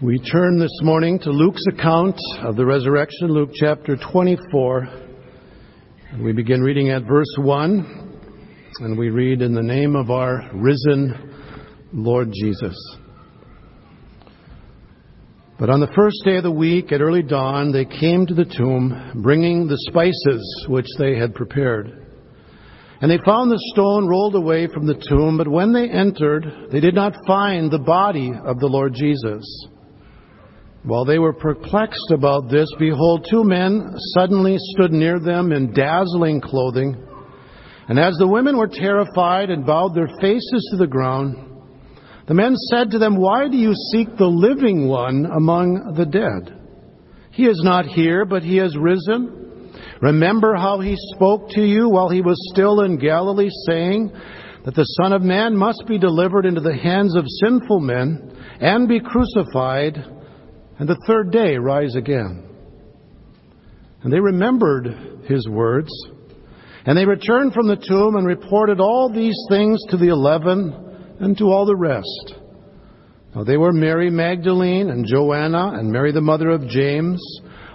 We turn this morning to Luke's account of the resurrection, Luke chapter 24. And we begin reading at verse 1, and we read, In the name of our risen Lord Jesus. But on the first day of the week, at early dawn, they came to the tomb, bringing the spices which they had prepared. And they found the stone rolled away from the tomb, but when they entered, they did not find the body of the Lord Jesus. While they were perplexed about this, behold, two men suddenly stood near them in dazzling clothing. And as the women were terrified and bowed their faces to the ground, the men said to them, Why do you seek the living one among the dead? He is not here, but he has risen. Remember how he spoke to you while he was still in Galilee, saying that the Son of Man must be delivered into the hands of sinful men and be crucified and the third day rise again. And they remembered his words. And they returned from the tomb and reported all these things to the eleven and to all the rest. Now they were Mary Magdalene and Joanna and Mary the mother of James.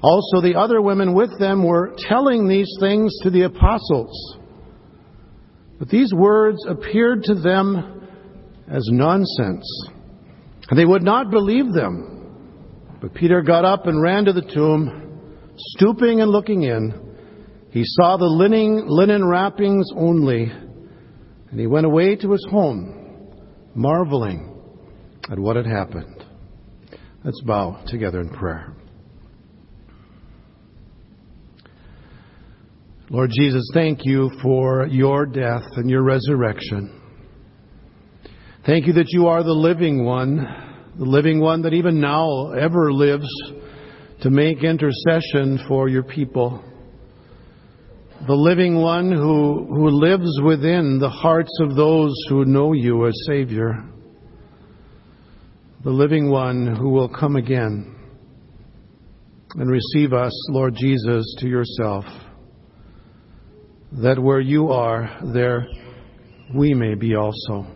Also the other women with them were telling these things to the apostles. But these words appeared to them as nonsense. And they would not believe them. But Peter got up and ran to the tomb. Stooping and looking in, he saw the linen, linen wrappings only, and he went away to his home, marveling at what had happened. Let's bow together in prayer. Lord Jesus, thank you for your death and your resurrection. Thank you that you are the living one the living one that even now ever lives to make intercession for your people. The living one who, who lives within the hearts of those who know you as Savior. The living one who will come again and receive us, Lord Jesus, to yourself. That where you are, there we may be also.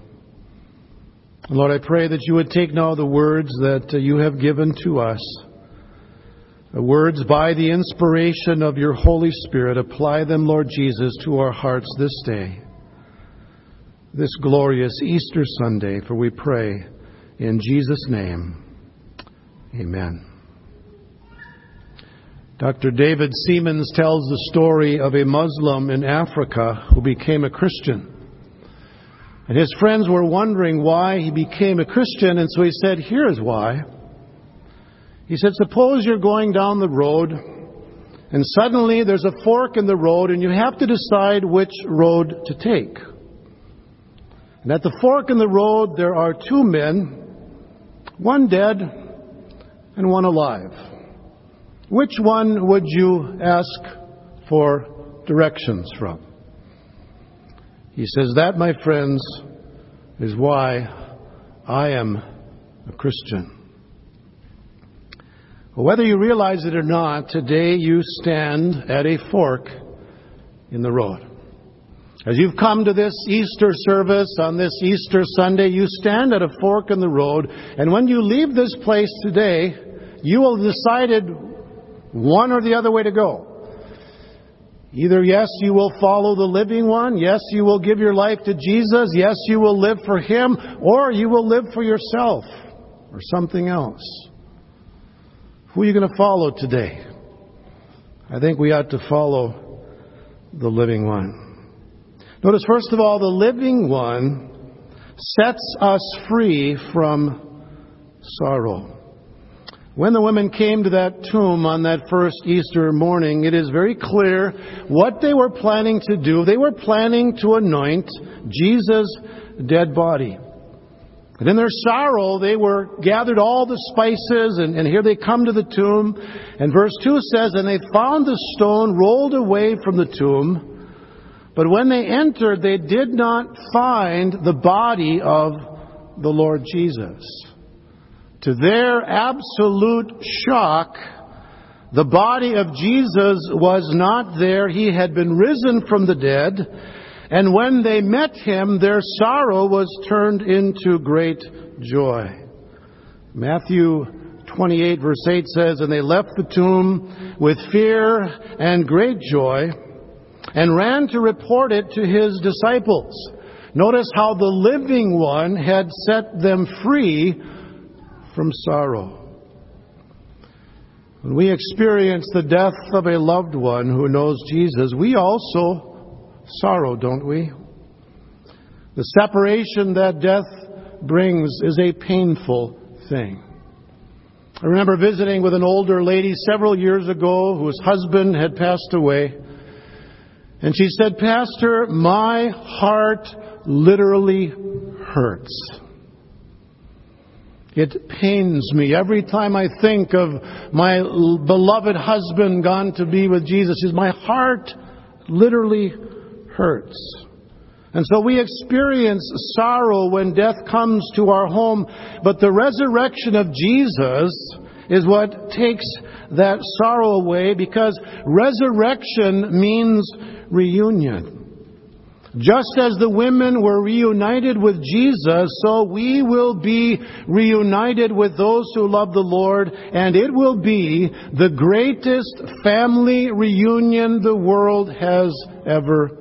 Lord, I pray that you would take now the words that uh, you have given to us, the words by the inspiration of your Holy Spirit. Apply them, Lord Jesus, to our hearts this day, this glorious Easter Sunday, for we pray in Jesus' name. Amen. Dr. David Seamands tells the story of a Muslim in Africa who became a Christian. And his friends were wondering why he became a Christian, and so he said, Here is why. He said, Suppose you're going down the road, and suddenly there's a fork in the road, and you have to decide which road to take. And at the fork in the road, there are two men, one dead and one alive. Which one would you ask for directions from? He says, That, my friends, is why I am a Christian. Whether you realize it or not, today you stand at a fork in the road. As you've come to this Easter service on this Easter Sunday, you stand at a fork in the road, and when you leave this place today, you will have decided one or the other way to go. Either, yes, you will follow the living one. Yes, you will give your life to Jesus. Yes, you will live for Him. Or you will live for yourself or something else. Who are you going to follow today? I think we ought to follow the living one. Notice, first of all, the living one sets us free from sorrow. When the women came to that tomb on that first Easter morning, it is very clear what they were planning to do. They were planning to anoint Jesus' dead body. And in their sorrow, they were gathered all the spices, and, and here they come to the tomb. And verse 2 says, And they found the stone rolled away from the tomb. But when they entered, they did not find the body of the Lord Jesus. To their absolute shock, the body of Jesus was not there. He had been risen from the dead. And when they met him, their sorrow was turned into great joy. Matthew 28 verse 8 says, And they left the tomb with fear and great joy and ran to report it to his disciples. Notice how the living one had set them free from sorrow. When we experience the death of a loved one who knows Jesus, we also sorrow, don't we? The separation that death brings is a painful thing. I remember visiting with an older lady several years ago whose husband had passed away. And she said, Pastor, my heart literally hurts. It pains me every time I think of my beloved husband gone to be with Jesus. My heart literally hurts. And so we experience sorrow when death comes to our home, but the resurrection of Jesus is what takes that sorrow away because resurrection means reunion. Just as the women were reunited with Jesus, so we will be reunited with those who love the Lord, and it will be the greatest family reunion the world has ever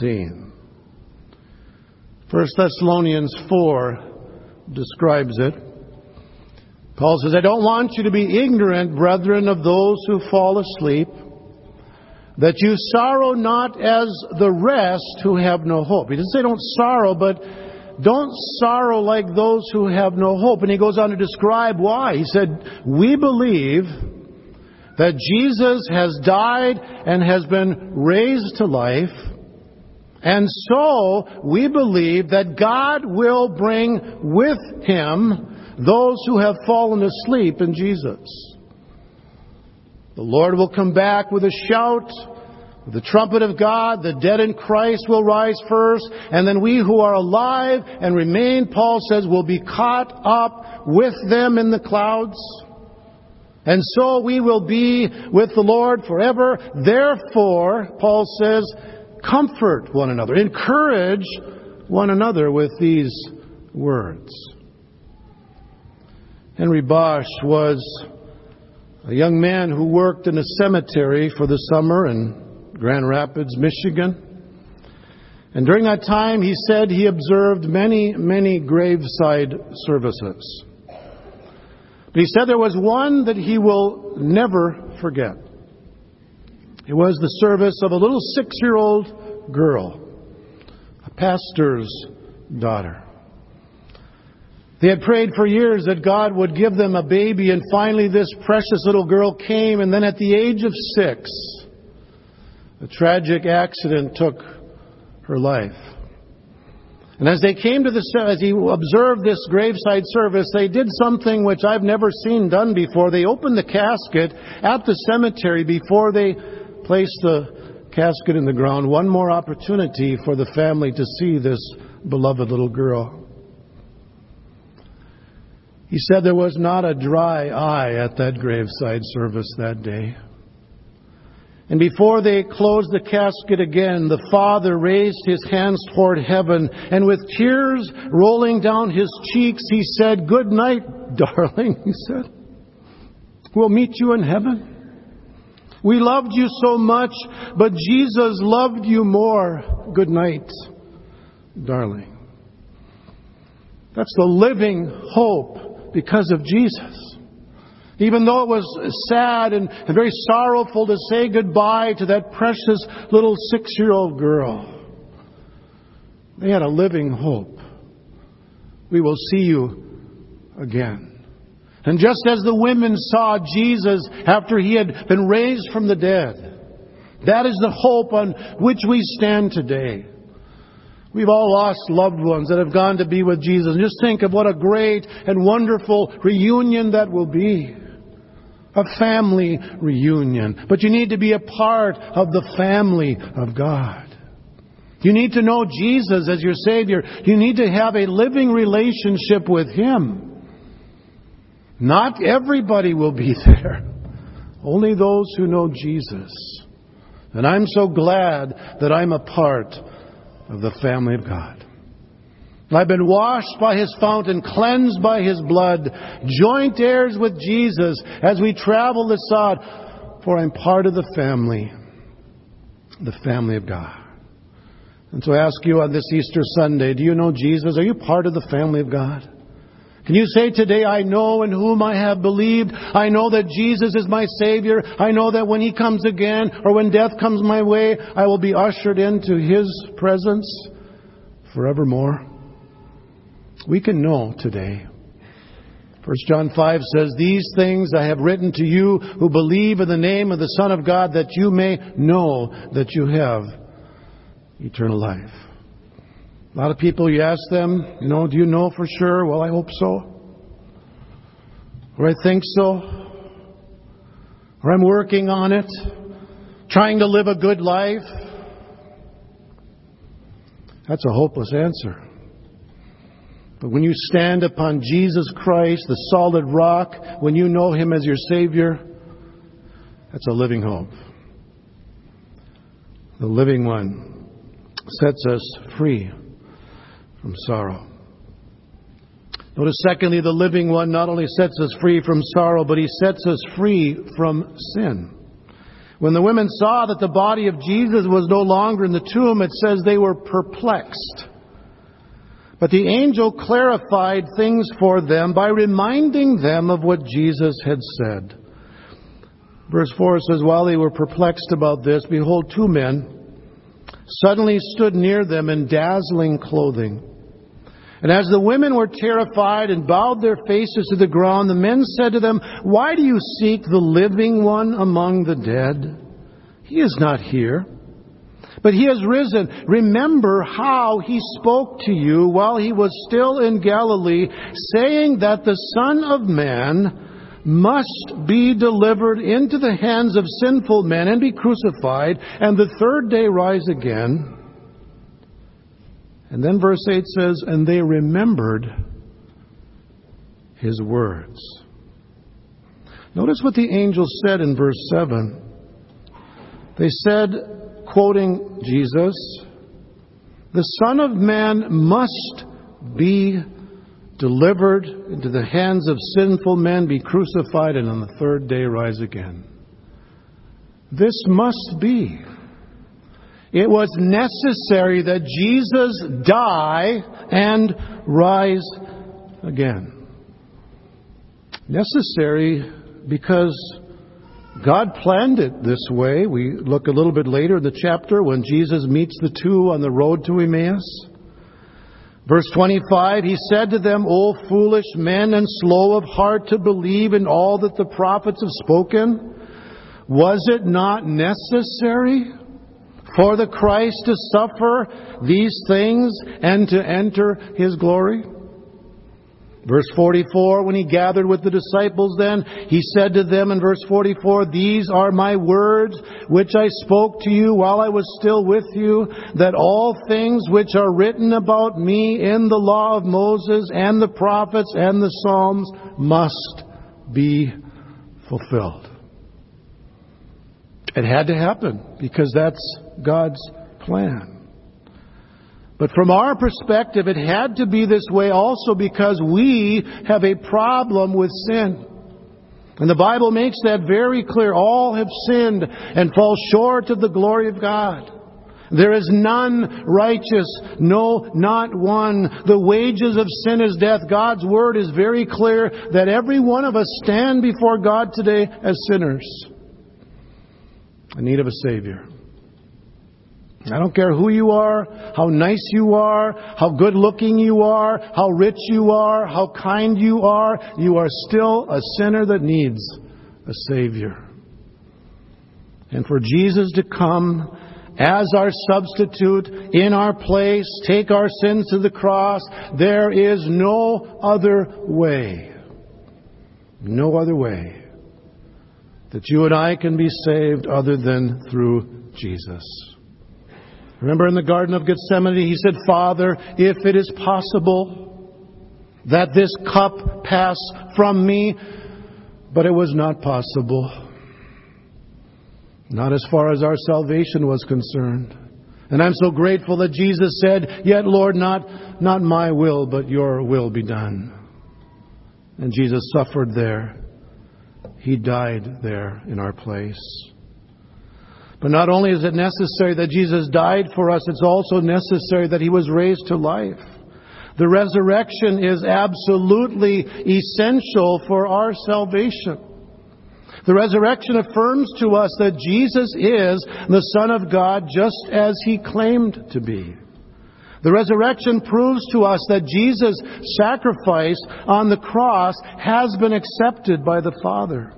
seen. 1 Thessalonians 4 describes it. Paul says, I don't want you to be ignorant, brethren, of those who fall asleep, that you sorrow not as the rest who have no hope. He doesn't say don't sorrow, but don't sorrow like those who have no hope. And he goes on to describe why. He said, We believe that Jesus has died and has been raised to life and so we believe that God will bring with him those who have fallen asleep in Jesus. The Lord will come back with a shout, with the trumpet of God, the dead in Christ will rise first, and then we who are alive and remain, Paul says, will be caught up with them in the clouds. And so we will be with the Lord forever. Therefore, Paul says, comfort one another, encourage one another with these words. Henry Bosch was a young man who worked in a cemetery for the summer in Grand Rapids, Michigan. And during that time, he said he observed many, many graveside services. But he said there was one that he will never forget. It was the service of a little six year old girl, a pastor's daughter. They had prayed for years that God would give them a baby, and finally this precious little girl came, and then at the age of six, a tragic accident took her life. And as they came to the, as he observed this graveside service, they did something which I've never seen done before. They opened the casket at the cemetery before they placed the casket in the ground, one more opportunity for the family to see this beloved little girl. He said there was not a dry eye at that graveside service that day. And before they closed the casket again, the father raised his hands toward heaven, and with tears rolling down his cheeks, he said, Good night, darling, he said. We'll meet you in heaven. We loved you so much, but Jesus loved you more. Good night, darling. That's the living hope because of Jesus. Even though it was sad and, and very sorrowful to say goodbye to that precious little six year old girl, they had a living hope. We will see you again. And just as the women saw Jesus after he had been raised from the dead, that is the hope on which we stand today. We've all lost loved ones that have gone to be with Jesus. And just think of what a great and wonderful reunion that will be. A family reunion. But you need to be a part of the family of God. You need to know Jesus as your Savior. You need to have a living relationship with Him. Not everybody will be there. Only those who know Jesus. And I'm so glad that I'm a part of the family of God. I've been washed by his fountain, cleansed by his blood, joint heirs with Jesus as we travel the sod, for I'm part of the family, the family of God. And so I ask you on this Easter Sunday, do you know Jesus? Are you part of the family of God? Can you say today, I know in whom I have believed. I know that Jesus is my Savior. I know that when He comes again or when death comes my way, I will be ushered into His presence forevermore. We can know today. 1 John 5 says, These things I have written to you who believe in the name of the Son of God that you may know that you have eternal life. A lot of people, you ask them, you know, do you know for sure? Well, I hope so. Or I think so. Or I'm working on it, trying to live a good life. That's a hopeless answer. But when you stand upon Jesus Christ, the solid rock, when you know Him as your Savior, that's a living hope. The living one sets us free from sorrow. Notice, secondly, the living one not only sets us free from sorrow, but he sets us free from sin. When the women saw that the body of Jesus was no longer in the tomb, it says they were perplexed. But the angel clarified things for them by reminding them of what Jesus had said. Verse 4 says, While they were perplexed about this, behold, two men suddenly stood near them in dazzling clothing. And as the women were terrified and bowed their faces to the ground, the men said to them, Why do you seek the living one among the dead? He is not here but he has risen. Remember how he spoke to you while he was still in Galilee, saying that the Son of Man must be delivered into the hands of sinful men and be crucified, and the third day rise again. And then verse 8 says, And they remembered his words. Notice what the angels said in verse 7. They said, quoting Jesus, the Son of Man must be delivered into the hands of sinful men, be crucified, and on the third day rise again. This must be. It was necessary that Jesus die and rise again. Necessary because God planned it this way. We look a little bit later in the chapter when Jesus meets the two on the road to Emmaus. Verse 25, he said to them, O foolish men and slow of heart to believe in all that the prophets have spoken. Was it not necessary for the Christ to suffer these things and to enter his glory? Verse 44, when he gathered with the disciples then, he said to them in verse 44, These are my words which I spoke to you while I was still with you, that all things which are written about me in the law of Moses and the prophets and the Psalms must be fulfilled. It had to happen because that's God's plan. But from our perspective, it had to be this way also because we have a problem with sin. And the Bible makes that very clear. All have sinned and fall short of the glory of God. There is none righteous, no, not one. The wages of sin is death. God's word is very clear that every one of us stand before God today as sinners in need of a Savior. I don't care who you are, how nice you are, how good looking you are, how rich you are, how kind you are, you are still a sinner that needs a Savior. And for Jesus to come as our substitute in our place, take our sins to the cross, there is no other way. No other way that you and I can be saved other than through Jesus. Remember in the Garden of Gethsemane, he said, Father, if it is possible that this cup pass from me, but it was not possible. Not as far as our salvation was concerned. And I'm so grateful that Jesus said, Yet, Lord, not, not my will, but your will be done. And Jesus suffered there. He died there in our place. But not only is it necessary that Jesus died for us, it's also necessary that he was raised to life. The resurrection is absolutely essential for our salvation. The resurrection affirms to us that Jesus is the Son of God just as he claimed to be. The resurrection proves to us that Jesus' sacrifice on the cross has been accepted by the Father.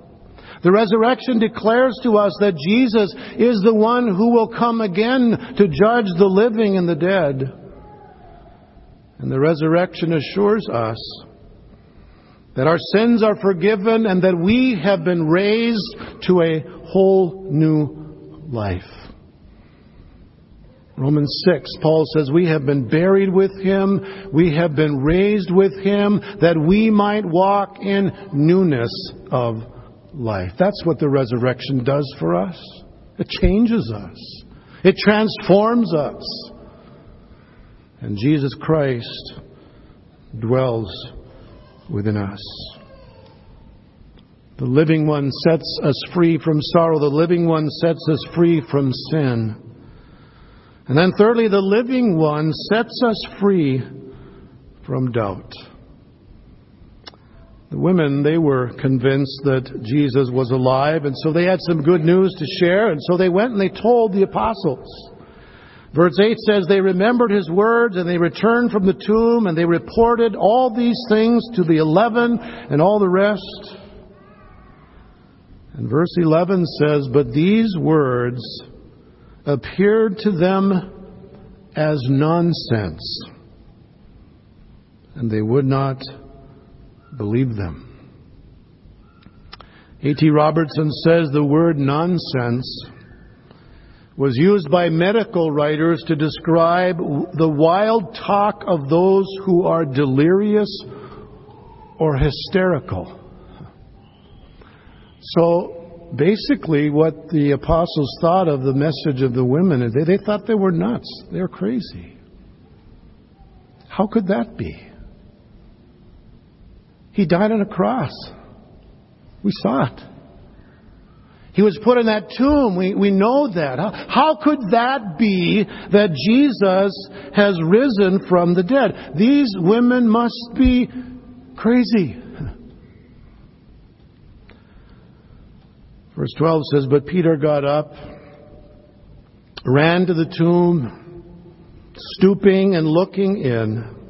The resurrection declares to us that Jesus is the one who will come again to judge the living and the dead. And the resurrection assures us that our sins are forgiven and that we have been raised to a whole new life. Romans 6, Paul says, We have been buried with him, we have been raised with him, that we might walk in newness of life. That's what the resurrection does for us. It changes us, it transforms us. And Jesus Christ dwells within us. The living one sets us free from sorrow. The living one sets us free from sin. And then thirdly, the living one sets us free from doubt. The women, they were convinced that Jesus was alive, and so they had some good news to share, and so they went and they told the apostles. Verse 8 says, They remembered his words, and they returned from the tomb, and they reported all these things to the eleven and all the rest. And verse 11 says, But these words appeared to them as nonsense, and they would not believe them. A.T. Robertson says the word nonsense was used by medical writers to describe the wild talk of those who are delirious or hysterical. So basically, what the apostles thought of the message of the women, they, they thought they were nuts. They were crazy. How could that be? He died on a cross. We saw it. He was put in that tomb. We, we know that. How, how could that be that Jesus has risen from the dead? These women must be crazy. Verse 12 says, But Peter got up, ran to the tomb, stooping and looking in.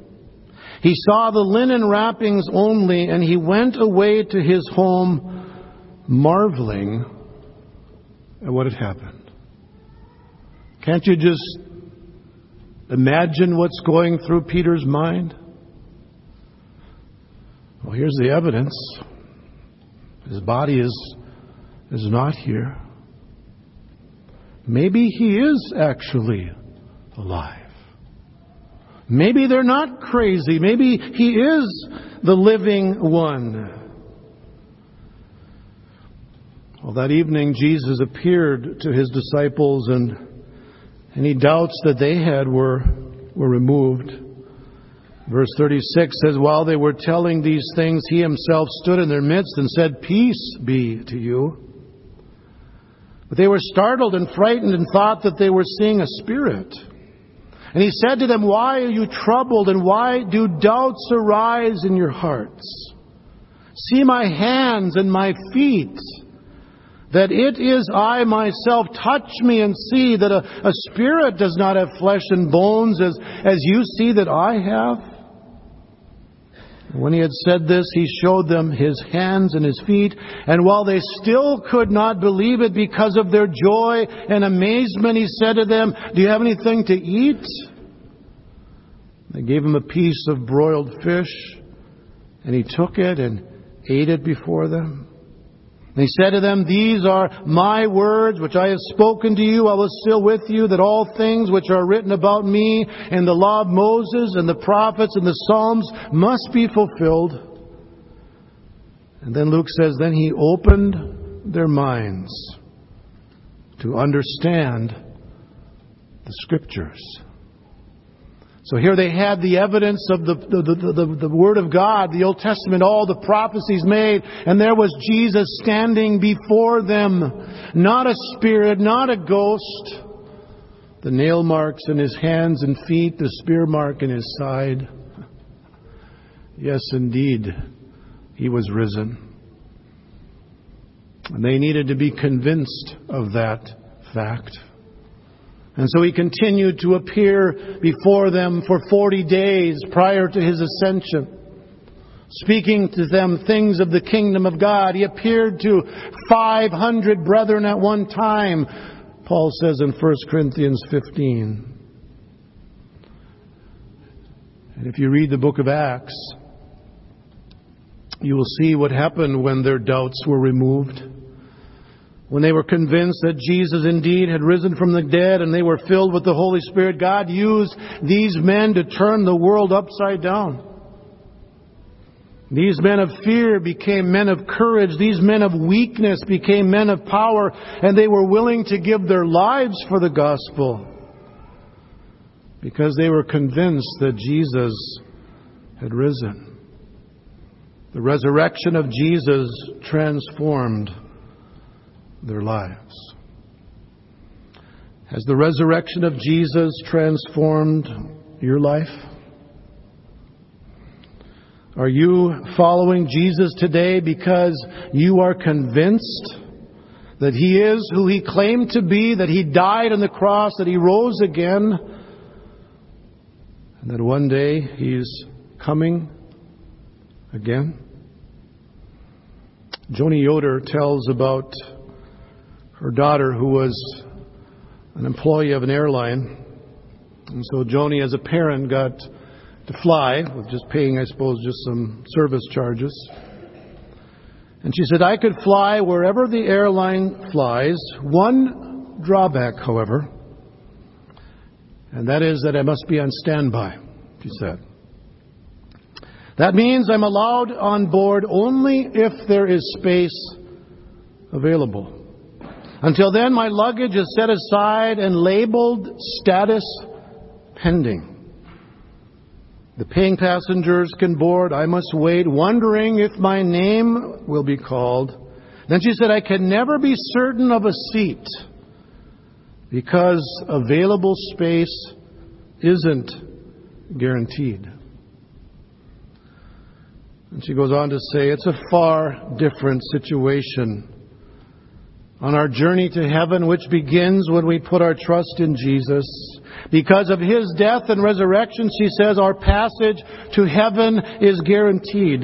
He saw the linen wrappings only, and he went away to his home, marveling at what had happened. Can't you just imagine what's going through Peter's mind? Well, here's the evidence. His body is, is not here. Maybe he is actually alive. Maybe they're not crazy. Maybe he is the living one. Well, that evening, Jesus appeared to his disciples, and any doubts that they had were, were removed. Verse 36 says, While they were telling these things, he himself stood in their midst and said, Peace be to you. But they were startled and frightened and thought that they were seeing a spirit. And he said to them, Why are you troubled, and why do doubts arise in your hearts? See my hands and my feet that it is I myself. Touch me and see that a, a spirit does not have flesh and bones as, as you see that I have. When he had said this, he showed them his hands and his feet, and while they still could not believe it because of their joy and amazement, he said to them, Do you have anything to eat? They gave him a piece of broiled fish, and he took it and ate it before them. He said to them, These are my words which I have spoken to you. I was still with you, that all things which are written about me in the law of Moses and the prophets and the Psalms must be fulfilled. And then Luke says, Then he opened their minds to understand the Scriptures. So here they had the evidence of the, the, the, the, Word of God, the Old Testament, all the prophecies made, and there was Jesus standing before them. Not a spirit, not a ghost. The nail marks in his hands and feet, the spear mark in his side. Yes, indeed, he was risen. And they needed to be convinced of that fact. And so he continued to appear before them for 40 days prior to his ascension, speaking to them things of the kingdom of God. He appeared to 500 brethren at one time, Paul says in 1 Corinthians 15. And if you read the book of Acts, you will see what happened when their doubts were removed. When they were convinced that Jesus indeed had risen from the dead and they were filled with the Holy Spirit, God used these men to turn the world upside down. These men of fear became men of courage. These men of weakness became men of power, and they were willing to give their lives for the gospel because they were convinced that Jesus had risen. The resurrection of Jesus transformed their lives. Has the resurrection of Jesus transformed your life? Are you following Jesus today because you are convinced that He is who He claimed to be, that He died on the cross, that He rose again, and that one day He's coming again? Joanie Yoder tells about her daughter, who was an employee of an airline. And so Joanie, as a parent, got to fly with just paying, I suppose, just some service charges. And she said, I could fly wherever the airline flies. One drawback, however, and that is that I must be on standby, she said. That means I'm allowed on board only if there is space available. Until then, my luggage is set aside and labeled status pending. The paying passengers can board. I must wait, wondering if my name will be called. Then she said, I can never be certain of a seat because available space isn't guaranteed. And she goes on to say, it's a far different situation on our journey to heaven, which begins when we put our trust in Jesus. Because of his death and resurrection, she says, our passage to heaven is guaranteed.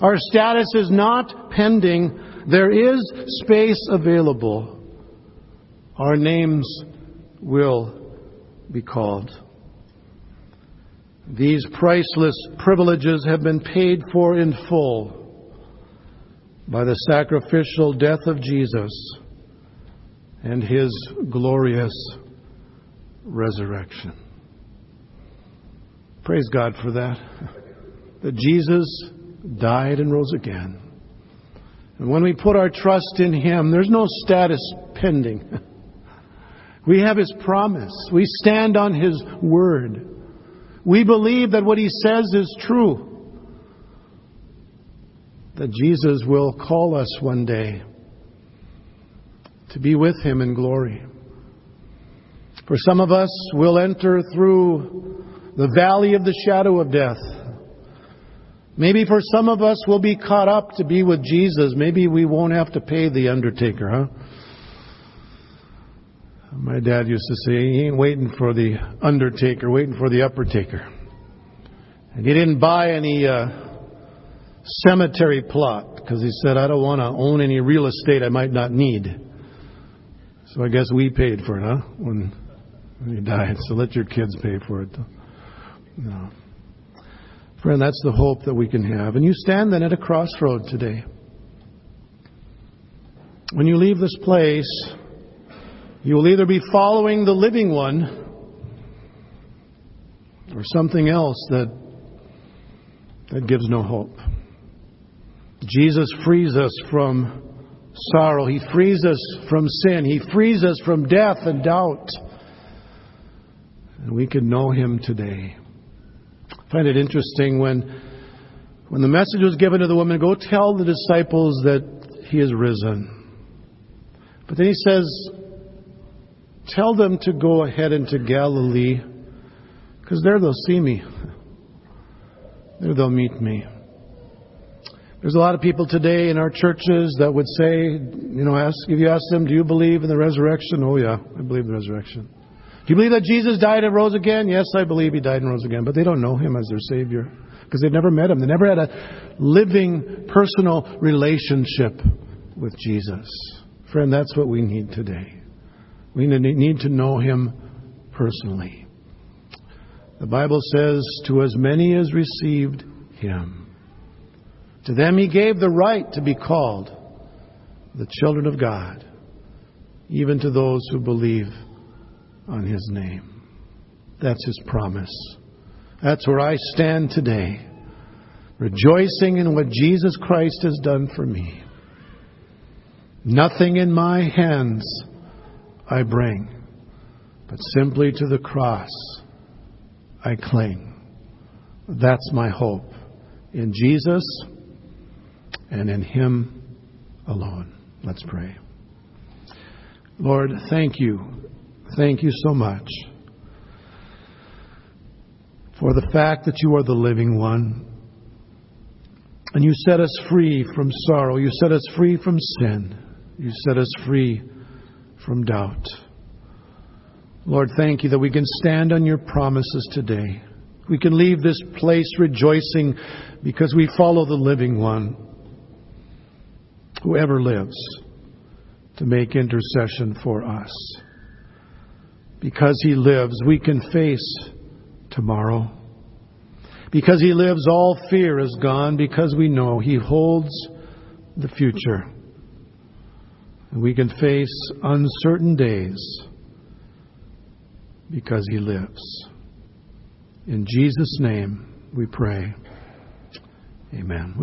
Our status is not pending. There is space available. Our names will be called. These priceless privileges have been paid for in full by the sacrificial death of Jesus and his glorious resurrection. Praise God for that. That Jesus died and rose again. And when we put our trust in him, there's no status pending. We have his promise. We stand on his word. We believe that what he says is true that Jesus will call us one day to be with Him in glory. For some of us, we'll enter through the valley of the shadow of death. Maybe for some of us, we'll be caught up to be with Jesus. Maybe we won't have to pay the undertaker, huh? My dad used to say, he ain't waiting for the undertaker, waiting for the upper taker. And he didn't buy any uh, cemetery plot because he said, I don't want to own any real estate I might not need. So I guess we paid for it, huh? When, when he died. So let your kids pay for it. No. Friend, that's the hope that we can have. And you stand then at a crossroad today. When you leave this place, you will either be following the living one or something else that, that gives no hope. Jesus frees us from sorrow. He frees us from sin. He frees us from death and doubt. And we can know him today. I find it interesting when, when the message was given to the woman, go tell the disciples that he is risen. But then he says, tell them to go ahead into Galilee, because there they'll see me. There they'll meet me. There's a lot of people today in our churches that would say, you know, ask, if you ask them, do you believe in the resurrection? Oh, yeah, I believe in the resurrection. Do you believe that Jesus died and rose again? Yes, I believe he died and rose again. But they don't know him as their Savior because they've never met him. They never had a living, personal relationship with Jesus. Friend, that's what we need today. We need to know him personally. The Bible says, to as many as received him. To them he gave the right to be called the children of God, even to those who believe on his name. That's his promise. That's where I stand today, rejoicing in what Jesus Christ has done for me. Nothing in my hands I bring, but simply to the cross I cling. That's my hope in Jesus and in Him alone. Let's pray. Lord, thank you. Thank you so much for the fact that you are the living one. And you set us free from sorrow. You set us free from sin. You set us free from doubt. Lord, thank you that we can stand on your promises today. We can leave this place rejoicing because we follow the living one whoever lives to make intercession for us. Because he lives, we can face tomorrow. Because he lives, all fear is gone because we know he holds the future. And we can face uncertain days because he lives. In Jesus' name we pray. Amen.